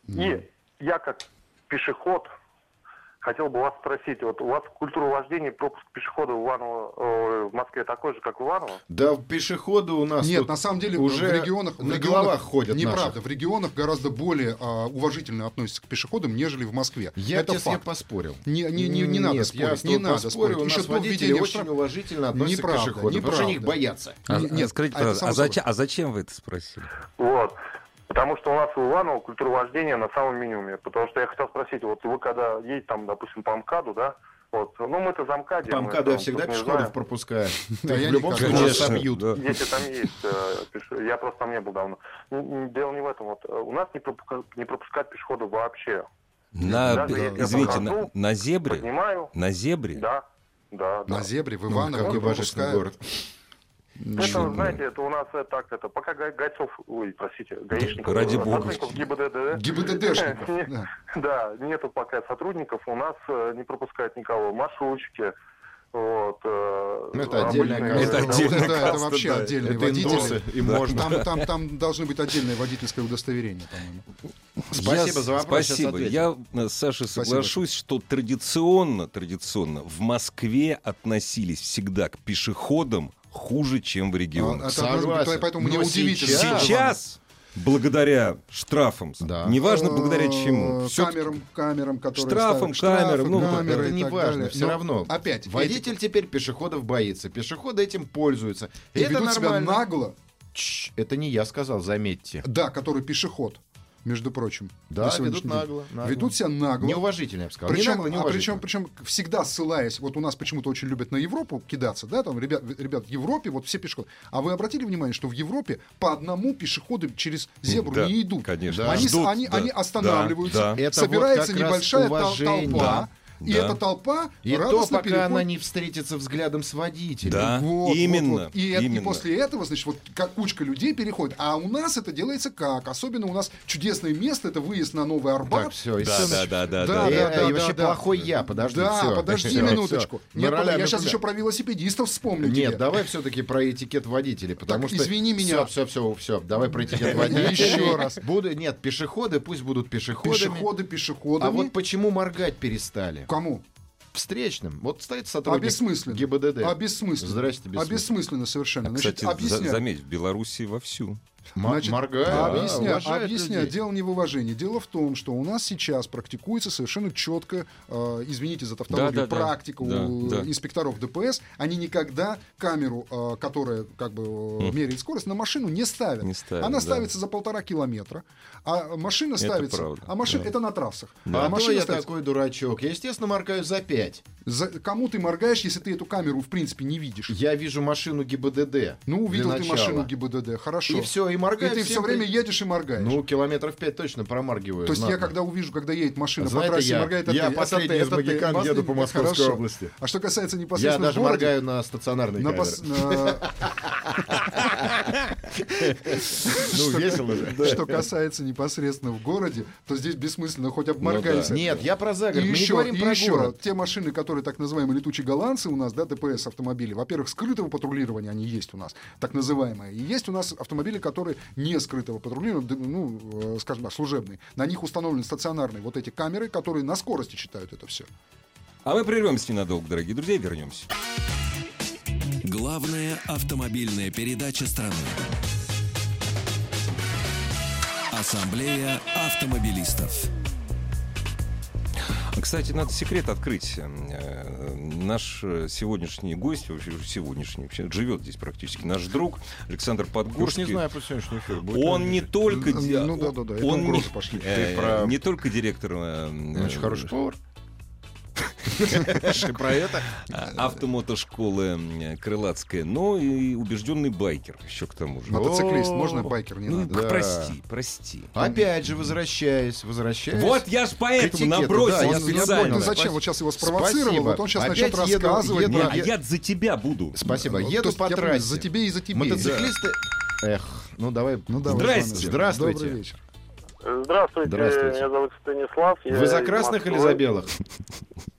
S6: И я как пешеход хотел бы вас спросить, вот у вас культура вождения и пропуск пешехода в, Иваново, э, в Москве такой же, как в Иваново?
S2: Да, пешеходы у нас
S3: Нет,
S2: тут
S3: на самом деле
S2: уже
S3: в регионах, в
S2: на
S3: регионах
S2: головах ходят
S3: Неправда,
S2: наши.
S3: в регионах гораздо более а, уважительно относятся к пешеходам, нежели в Москве.
S2: Я
S3: Это факт.
S2: поспорил.
S3: Не, не, не, не надо
S2: Нет,
S3: спорить,
S2: я
S3: не надо спорить.
S2: У
S3: Еще
S2: нас
S3: до
S2: водители очень
S3: штраф-
S2: уважительно относятся
S3: Неправда,
S2: к пешеходам, потому что они их
S3: неправда.
S2: боятся.
S1: А,
S3: Не-
S1: а
S3: нет,
S1: скажите,
S3: а
S1: а, зачем, а зачем вы это спросили?
S6: Вот. Потому что у нас в Иваново культура вождения на самом минимуме. Потому что я хотел спросить, вот вы когда едете там, допустим, по МКАДу, да, вот, ну мы-то за МКАДе.
S2: По
S6: мы
S2: МКАДу я всегда пешеходов пропускаю. <laughs>
S3: Да, я
S2: в любом случае собьют.
S6: Если там есть, э, я просто там не был давно. Дело не в этом. Вот, э, у нас не, пропуска- не пропускают пешеходов вообще.
S1: На, извините, на, на зебре?
S6: Поднимаю.
S1: На зебре?
S6: Да, да, да.
S3: На зебре, в
S2: Ну,
S3: Иваново
S2: божественный
S3: пропускают.
S2: город.
S6: Это, знаете, это у нас э, так, это, пока гай- гайцов, ой, простите, гаишников,
S1: Ради бога.
S6: ГИБДД,
S3: ГИБДДшников. <laughs>
S6: Не-
S3: да.
S6: Да, нету пока сотрудников, у нас э, не пропускают никого. Маршрутчики, вот. э,
S2: Ну, это отдельная
S6: обычные-.
S1: Это отдельная
S3: Это, это
S1: каста,
S3: вообще
S1: да.
S3: отдельные
S2: Это индусы,
S3: водители.
S2: им можно.
S3: Там, там, там должны быть отдельное водительское удостоверение, по-моему.
S2: Спасибо
S1: Я-
S2: за вопрос,
S1: Спасибо. Я э, с Сашей
S3: Спасибо.
S1: соглашусь, что традиционно, традиционно в Москве относились всегда к пешеходам хуже, чем в
S3: А,
S1: регионах.
S3: это должно быть,
S2: Согласен.
S3: поэтому мне
S2: Но
S3: удивительно.
S2: сейчас-
S1: Сейчас, благодаря штрафам,
S2: Да.
S1: неважно
S3: Э,
S1: благодаря чему,
S3: камерам, камерам, которые
S1: Штрафам,
S3: ставят, штрафы,
S1: камерам, ну,
S3: камеры
S2: Это не важно, все
S3: Но
S2: равно.
S3: Опять,
S2: Водитель теперь пешеходов боится. Пешеходы этим пользуются.
S3: эти- и
S2: это
S3: ведут себя
S2: нормально.
S3: нагло,
S2: Чш, Это не я сказал, заметьте.
S3: да, который пешеход. Между прочим.
S2: Да,
S3: на
S2: ведут нагло, нагло.
S3: Ведут себя нагло.
S2: Неуважительно, я бы сказал.
S3: Причем,
S2: не нагло,
S3: а
S2: неуважительно.
S3: причем, причем всегда ссылаясь, вот у нас почему-то очень любят на Европу кидаться, да, там, ребят, ребят, в Европе вот все пешеходы. А вы обратили внимание, что в Европе по одному пешеходы через зебру
S1: Да,
S3: не идут?
S1: конечно.
S2: Да.
S3: Они,
S1: Ждут,
S3: они,
S1: да,
S3: они останавливаются,
S1: да, да.
S2: Это
S3: собирается
S2: вот
S3: небольшая тол-
S2: уважение.
S3: толпа, и
S1: Да.
S3: эта толпа
S2: И то,
S3: радостно
S2: пока
S3: переходит-
S2: она не встретится взглядом с водителем.
S1: Да.
S3: Вот, вот,
S1: Именно,
S3: вот. И, это- и
S1: именно.
S3: после этого, значит, вот как кучка людей переходит. А у нас это делается как? Особенно у нас чудесное место, это выезд на Новый Арбат.
S2: Так, все, и
S1: Да,
S2: всё
S1: да, да, да,
S3: Да,
S1: да.
S2: Э,
S3: да,
S2: и
S3: да,
S2: вообще
S3: да.
S2: плохой я, подожди,
S3: да,
S2: всё.
S3: подожди
S2: Всё,
S3: минуточку.
S2: всё.
S3: Нет,
S2: ролями
S3: я сейчас еще про велосипедистов вспомню
S2: Нет,
S3: тебе.
S2: давай все-таки про этикет водителей, потому
S3: Так,
S2: что...
S3: извини меня.
S2: Все, все, все, все, давай про этикет водителей.
S3: Еще раз.
S2: Буду, нет, пешеходы пусть будут пешеходами.
S3: Пешеходы пешеходами.
S2: А вот почему моргать перестали?
S3: Кому?
S2: Встречным. Вот стоит сотрудник
S3: бессмысленно.
S2: ГИБДД.
S3: А бессмысленно.
S2: Здрасте, бессмысленно.
S3: бессмысленно совершенно.
S1: А,
S3: Значит,
S1: Кстати,
S3: объясняю.
S1: заметь, в Беларуси вовсю.
S3: Значит,
S2: моргают, да,
S3: объясняю,
S2: уважают
S3: объясняю.
S2: людей.
S3: Дело не в уважении. Дело в том, что у нас сейчас практикуется совершенно четко, э, извините за тавтологию,
S1: Да, да, да.
S3: практика у
S1: Да, да.
S3: инспекторов ДПС. Они никогда камеру, э, которая как бы э, меряет скорость, на машину не ставят.
S1: Не ставят,
S3: Она
S1: да.
S3: ставится за полтора километра, а машина
S1: Это
S3: ставится.
S1: правда,
S3: А машина
S1: да.
S3: это на трассах.
S2: А,
S3: А
S2: то
S3: машина
S2: я
S3: ставится.
S2: такой дурачок. Я, естественно, моргаю за 5.
S3: За- кому ты моргаешь, если ты эту камеру в принципе не видишь?
S2: Я вижу машину ГИБДД.
S3: Ну, увидел ты
S2: начала.
S3: машину ГИБДД, хорошо.
S2: И все, и
S3: И
S2: моргаю.
S3: ты все время едешь и моргаешь.
S2: Ну, километров 5 точно промаргиваю.
S3: То есть я когда увижу, когда едет машина
S2: Знаете,
S3: по трассе,
S2: я-
S3: моргает,
S2: я последний из магикан, еду по Московской
S3: хорошо.
S2: области.
S3: А что касается
S2: Я
S3: непосредственно
S2: даже
S3: в городе,
S2: моргаю на стационарной
S3: на
S2: камере. <laughs> <laughs> Ну, весело же.
S3: Что касается непосредственно в городе, то здесь бессмысленно хоть обморгайся.
S2: Нет, я про загород. Мы не
S3: еще,
S2: говорим про город.
S3: те машины, которые так называемые летучие голландцы у нас, да, ДПС автомобили, во-первых, скрытого патрулирования они есть у нас, так называемые. И есть у нас автомобили, которые не скрытого патрулирования, ну, э, скажем так, служебные. На них установлены стационарные вот эти камеры, которые на скорости читают это все.
S1: А мы прервемся ненадолго, дорогие друзья, и вернемся.
S4: Главная автомобильная передача страны. Ассамблея автомобилистов.
S1: Кстати, надо секрет открыть. Э, Наш сегодняшний гость, вообще сегодняшний, вообще живет здесь практически, наш друг Александр
S2: Уж
S1: Подгорский.
S2: не знаю, по сегодняшний эфир. будет
S1: Он не только...
S3: Ну,
S1: ди-
S3: ну да, да, да,
S1: он не,
S3: пошли.
S1: э,
S2: про-
S1: не только директор
S2: Очень
S1: э,
S2: хороший повар. Ты про это?
S1: а- автомотошколы Крылатская, но и убежденный байкер еще к тому же.
S3: Мотоциклист, можно байкер не
S1: Ну,
S3: надо?
S1: прости, прости.
S2: Опять же, возвращаясь, возвращаясь.
S1: Вот я ж поэтому набросил специально.
S3: зачем? Вот сейчас его спровоцировал, вот он сейчас начнет рассказывать.
S1: а я за тебя буду.
S2: Спасибо.
S3: Ну,
S2: Еду по трассе.
S3: За тебе и за тебе.
S2: Мотоциклисты... Эх, ну давай.
S3: Ну, давай,
S1: Здрасте.
S3: Ильич.
S2: Здравствуйте.
S3: Добрый вечер.
S6: Здравствуйте,
S2: Здравствуйте.
S6: меня зовут Станислав. я
S2: Вы за красных или за белых?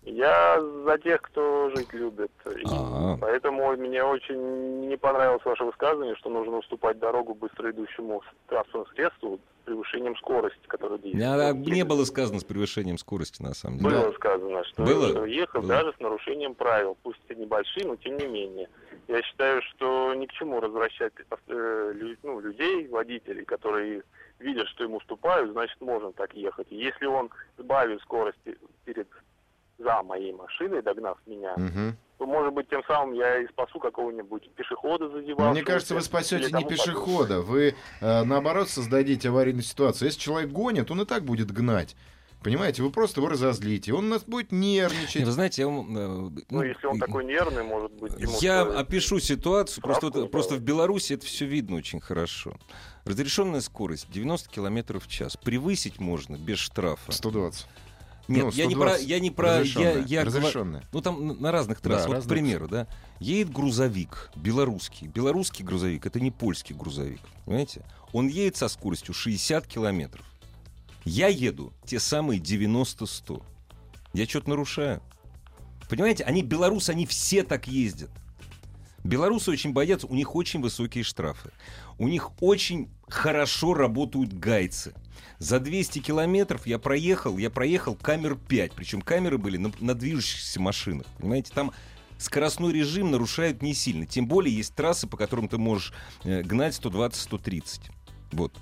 S6: Я за тех, кто жить любит. И
S1: А.
S6: Поэтому мне очень не понравилось ваше высказывание, что нужно уступать дорогу быстро идущему транспортному средству с превышением скорости, которая действует.
S1: А, Не было сказано с превышением скорости, на самом деле.
S6: Было сказано, что
S1: Было?
S6: ехал
S1: Было.
S6: даже с нарушением правил, пусть и небольшие, но тем не менее. Я считаю, что ни к чему возвращать э, лю- ну, людей, водителей, которые видят, что ему уступают, значит, можно так ехать. И если он сбавит скорости перед за моей машиной, догнав меня,
S2: Мгм.
S6: то, может быть, тем самым я и спасу какого-нибудь пешехода задевал.
S2: Мне кажется, вы спасете не пешехода, вы э, наоборот создадите аварийную ситуацию. Если человек гонит, он и так будет гнать. Понимаете, вы просто его разозлите, он у нас будет нервничать.
S1: Вы знаете, я вам, э,
S6: Ну, если он такой нервный, может быть, ему
S1: Я
S6: стоит-
S1: опишу ситуацию. Просто, вот, просто в. Беларуси это все видно очень хорошо. Разрешенная скорость 90 км в час. Превысить можно без штрафа.
S2: 120.
S1: Нет,
S2: Ну,
S1: я не про,
S2: 120
S1: я не про, я,
S2: разрешенная,
S1: я
S2: разрешенная.
S1: ну там на- разных
S2: Да,
S1: трассах. вот, к
S2: разных.
S1: примеру, да, едет грузовик белорусский. Белорусский грузовик это не польский грузовик, понимаете? Он едет со скоростью 60 километров. Я еду те самые 90-100. Я что-то нарушаю. Понимаете, они белорусы, они все так ездят. Белорусы очень боятся, у них очень высокие штрафы. У них очень хорошо работают гайцы. За 200 километров я проехал, я проехал камер 5. Причем камеры были на, на движущихся машинах. Понимаете, там скоростной режим нарушают не сильно. Тем более есть трассы, по которым ты можешь э, гнать 120-130. Вот.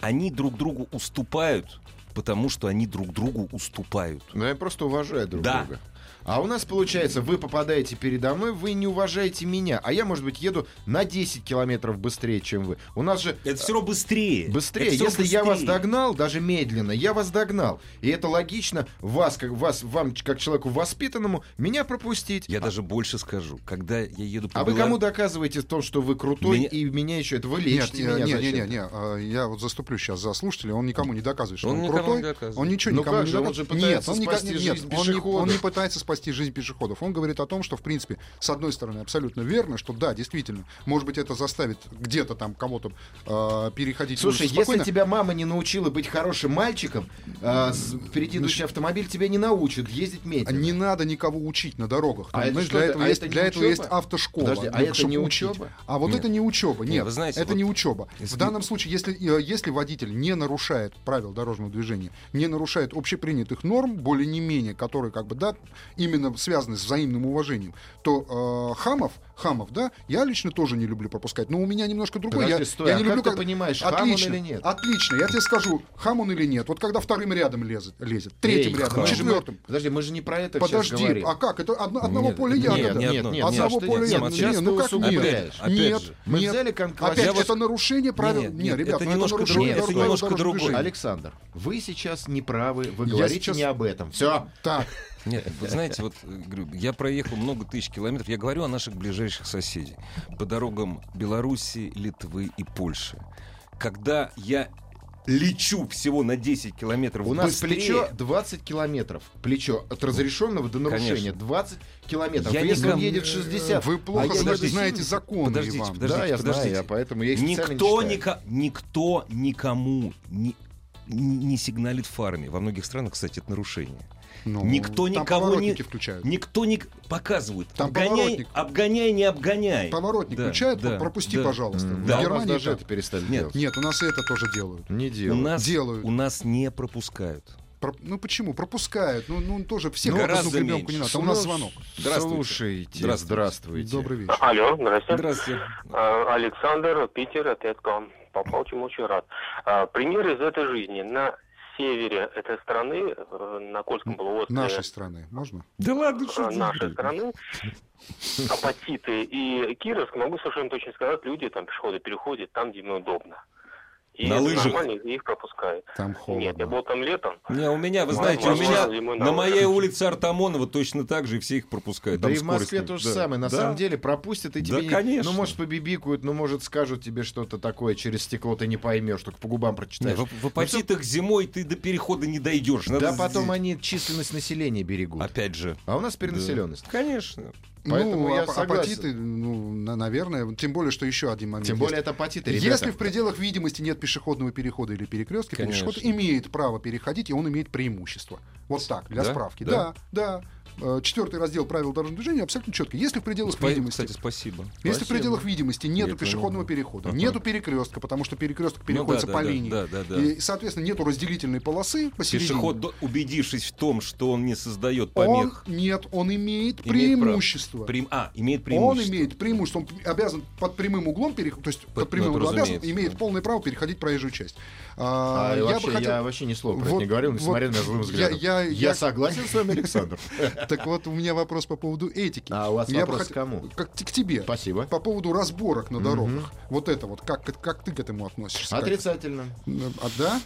S1: Они друг другу уступают, потому что они друг другу уступают.
S2: Ну, я просто уважаю друг
S1: Да.
S2: друга. А у нас получается, вы попадаете передо мной, вы не уважаете меня, а я, может быть, еду на 10 километров быстрее, чем вы. У нас же
S1: Это все равно быстрее.
S2: Быстрее.
S1: Это
S2: Если я вас
S1: быстрее.
S2: догнал, даже медленно, я вас догнал. И это логично, вас, как вас, вам, как человеку воспитанному, меня пропустить.
S1: Я даже больше скажу. Когда я еду по
S2: А вы
S1: Белар-
S2: кому доказываете в том, что вы крутой,
S1: Меня-
S2: и меня еще это вы
S3: Нет,
S2: лечите
S3: не,
S2: меня
S3: не,
S2: зачем?
S3: не, не, не, а, я вот заступлю сейчас за слушателя, он никому не доказывает, что
S1: Он
S3: он, крутой,
S1: не доказывает.
S3: он ничего
S2: Ну
S3: никому
S2: как
S3: не
S2: же, он
S3: доказывает.
S2: же пытается
S3: нет, он,
S2: спасти
S3: никак-
S2: жизнь
S3: нет, он, не, он не пытается спасти жизнь пешеходов. Он говорит о том, что, в принципе, с одной стороны, абсолютно верно, что да, действительно, может быть, это заставит где-то там кому-то э, переходить
S2: Слушай, если тебя мама не научила быть хорошим мальчиком, а, с- впереди идущий автомобиль тебя не научит ездить медленно.
S3: Не надо никого учить на дорогах.
S2: А
S3: Там,
S2: это
S3: знаешь,
S2: что
S3: для
S2: это?
S3: этого,
S2: А
S3: есть,
S2: это
S3: для этого
S2: учеба?
S3: есть автошкола.
S2: Подожди, а
S3: ну,
S2: это не
S3: учить.
S2: учеба?
S3: А вот
S1: Нет.
S3: это не учеба. Нет,
S1: вы знаете,
S3: это
S1: вот
S3: не учеба.
S1: если-
S3: В данном случае, если, э, если водитель не нарушает правил дорожного движения, не нарушает общепринятых норм, более не менее, которые как бы, да, именно связаны с взаимным уважением, то э, хамов, хамов, да, я лично тоже не люблю пропускать. Но у меня немножко другой.
S2: Подожди,
S3: я,
S2: стой,
S3: я
S2: а
S3: не
S2: как
S3: люблю,
S2: ты понимаешь, хам он
S3: отлично,
S2: или нет?
S3: Отлично, я тебе скажу, хам он или нет. Вот когда вторым рядом лезет, лезет третьим
S2: Эй,
S3: рядом,
S2: же-
S3: четвертым.
S2: Подожди, мы же не про это сейчас
S3: Подожди,
S2: говорим.
S3: а как? Это одно- одного
S1: Нет,
S3: поля
S1: нет,
S3: ягода.
S1: нет,
S2: нет, нет,
S3: Одного
S2: нет,
S3: поля
S2: нет,
S3: ягода.
S2: сейчас
S3: Не,
S2: ты
S3: ну как
S2: усугубляешь.
S3: нет?
S1: Опять
S3: Нет,
S1: же.
S2: Мы
S3: нет.
S2: взяли кон-
S3: Опять же, это нарушение правил.
S1: нет,
S3: Не,
S1: нет,
S3: ребят,
S1: это немножко
S3: нарушение
S1: другое, это
S3: правил
S1: немножко другое.
S2: Александр, вы сейчас не правы, вы говорите
S3: сейчас-
S2: не об этом. Все.
S3: Так,
S1: Нет, вы знаете, вот э, я проехал много тысяч километров. Я говорю о наших ближайших соседей по дорогам Беларуси, Литвы и Польши. Когда я лечу всего на 10 километров
S2: У нас
S1: быстрее,
S2: плечо 20 километров. Плечо от разрешенного до нарушения
S1: Конечно.
S2: 20 километров.
S1: Я
S2: Если он едет 60,
S3: вы
S2: а
S3: плохо
S2: я
S3: знаете,
S2: еду
S3: знаете
S2: 70.
S3: законы,
S1: Подождите,
S3: Иван.
S1: подождите.
S2: Да, я знаю,
S1: подождите.
S2: я поэтому я их не
S1: никто,
S2: читаю.
S1: ника- никто никому не, не не сигналит фарами. Во многих странах, кстати, это нарушение.
S3: Ну,
S1: Никто
S3: там
S1: никого не...
S3: включают.
S1: Никто не показывает.
S3: Там
S1: обгоняй,
S3: поворотник.
S1: обгоняй, не обгоняй.
S3: Поворотник
S1: Да,
S3: включают,
S1: да,
S3: пропусти,
S1: да.
S3: пожалуйста. В
S1: Да,
S2: у нас
S3: Германии
S2: даже это перестали
S1: Нет,
S2: делать.
S3: Нет, у нас и это тоже делают.
S2: Не
S1: У
S2: делают.
S1: нас,
S3: Делают.
S1: у нас не пропускают.
S3: Про- Ну почему? Пропускают. Ну, ну тоже всех
S1: Ну,
S3: в
S1: гораздо
S3: гребенку не
S1: меньше.
S3: надо. У нас
S2: Ну,
S3: звонок.
S1: Здравствуйте.
S2: Слушайте,
S1: Здравствуйте.
S2: здравствуйте.
S3: Добрый вечер.
S6: Алло, здравствуйте.
S1: Здравствуйте.
S6: А, Александр, Питер, отец к вам. Попал, чему очень рад. А, Пример из этой жизни. На севере этой страны, э, на Кольском полуострове,
S3: Нашей страны. Можно?
S1: Да ладно,
S6: э,
S1: что ты
S6: нашей страны, Апатиты и Кировск, могу совершенно точно сказать, люди, там, пешеходы переходят там, где им удобно. И
S1: На лыжах?
S6: нормально, их пропускают.
S3: Там
S6: Нет, я
S3: холодно.
S6: был там летом.
S1: Не, у меня, вы
S6: Ну,
S1: знаете, у меня на моей улице Артамонова точно так же, и все их пропускают.
S2: Да
S1: Там
S2: и в Москве то же.
S1: Да.
S2: самое. На
S1: Да.
S2: самом деле пропустят и
S1: Да,
S2: тебе... не-
S1: конечно.
S2: Ну, может, побибикают, ну, может, скажут тебе что-то такое через стекло, ты не поймешь, только по губам
S1: Не,
S2: прочитаешь.
S1: в, в апатитах зимой ты до перехода не дойдешь. Надо
S2: Да потом
S1: здесь-
S2: они численность населения берегут.
S1: Опять же.
S2: А у нас перенаселенность.
S1: Конечно.
S2: Поэтому
S3: ну,
S2: я
S3: ап-
S2: согласен.
S3: апатиты, ну, на- наверное, тем более, что еще один момент.
S2: Тем
S3: есть.
S2: более это апатиты, ребята.
S3: Если в пределах видимости нет пешеходного перехода или перекрестка,
S1: Конечно.
S3: пешеход имеет право переходить, и он имеет преимущество. Вот так, для
S1: Да?
S3: справки.
S1: Да?
S3: Да, да. Э, Четвертый раздел правил дорожного движения абсолютно четко. Если в пределах
S1: Спа-
S3: видимости,
S1: Кстати, спасибо.
S3: если в
S2: спасибо.
S3: пределах видимости нету
S1: Нет,
S3: пешеходного
S1: ну,
S3: перехода,
S1: ага.
S3: нету перекрестка, потому что перекресток
S1: Ну
S3: переходится
S1: да,
S3: по
S1: да, да,
S3: линии,
S1: Да, да, да.
S3: и, соответственно, нету разделительной полосы посередине.
S1: Пешеход, убедившись в том, что он не создает
S3: он,
S1: помех,
S3: нет, он имеет,
S1: имеет
S3: преимущество.
S1: Прем- А, имеет
S3: Он
S1: преимущество.
S3: имеет преимущество, он обязан под прямым углом переходить, то есть под,
S1: Под-
S3: прямым
S1: ну,
S3: углом обязан, имеет
S1: да.
S3: полное право переходить проезжую часть.
S2: А,
S3: А, я
S2: вообще,
S3: бы хотел...
S2: я вообще ни слова про
S3: Вот-
S2: это не говорил, несмотря
S3: вот
S2: на злым
S3: я-
S2: взглядом.
S3: я- я-
S2: согласен с вами, Александр. <laughs>
S3: Так вот, у меня вопрос по поводу этики.
S2: А у вас
S3: Я
S2: вопрос
S3: хот-
S2: к кому?
S3: Как, к тебе.
S2: Спасибо.
S3: По поводу разборок на дорогах. Вот это вот, как, как ты к этому относишься? Как-
S2: Отрицательно.
S3: А, да?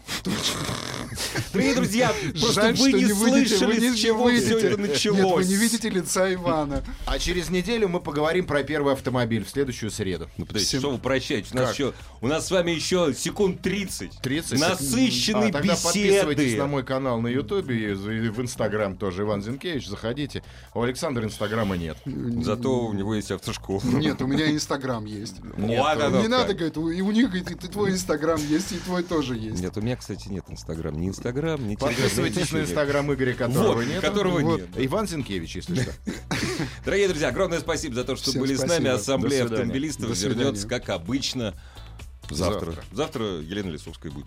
S1: Дорогие друзья, просто
S3: Жаль,
S1: вы не слышали,
S3: вы не
S1: с чего
S3: выйдете.
S1: все это
S3: Нет,
S1: началось.
S3: вы не видите лица Ивана.
S2: А через неделю мы поговорим про первый автомобиль в следующую среду.
S1: Ну, подождите,
S3: Всем-
S1: что вы прощаете? У нас, еще, у нас с вами еще секунд 30.
S2: 30
S1: Насыщенной
S2: а, тогда подписывайтесь
S1: беседы.
S2: на мой канал на Ютубе и и в Инстаграм тоже. Иван Зинкевич, заходите. У Александра Инстаграма нет.
S1: Зато у него есть автошкола.
S3: Нет, у меня Инстаграм есть.
S2: Нет,
S1: оно
S3: Не надо, говорит, и у них, говорит, и твой Инстаграм есть, и твой тоже есть.
S1: Нет, у меня, кстати, нет Инстаграм. Ни Инстаграм, ни.
S2: Подписывайтесь на. Инстаграм Игоря, которого
S1: Вот,
S2: нет.
S1: которого
S2: Вот.
S1: нет.
S2: Иван Зинкевич, если что. <laughs>
S1: Дорогие друзья, огромное спасибо за то, что
S3: Всем
S1: были с нами. Ассамблея автомобилистов вернется, как обычно, завтра.
S2: Завтра.
S1: Завтра Елена Лисовская будет.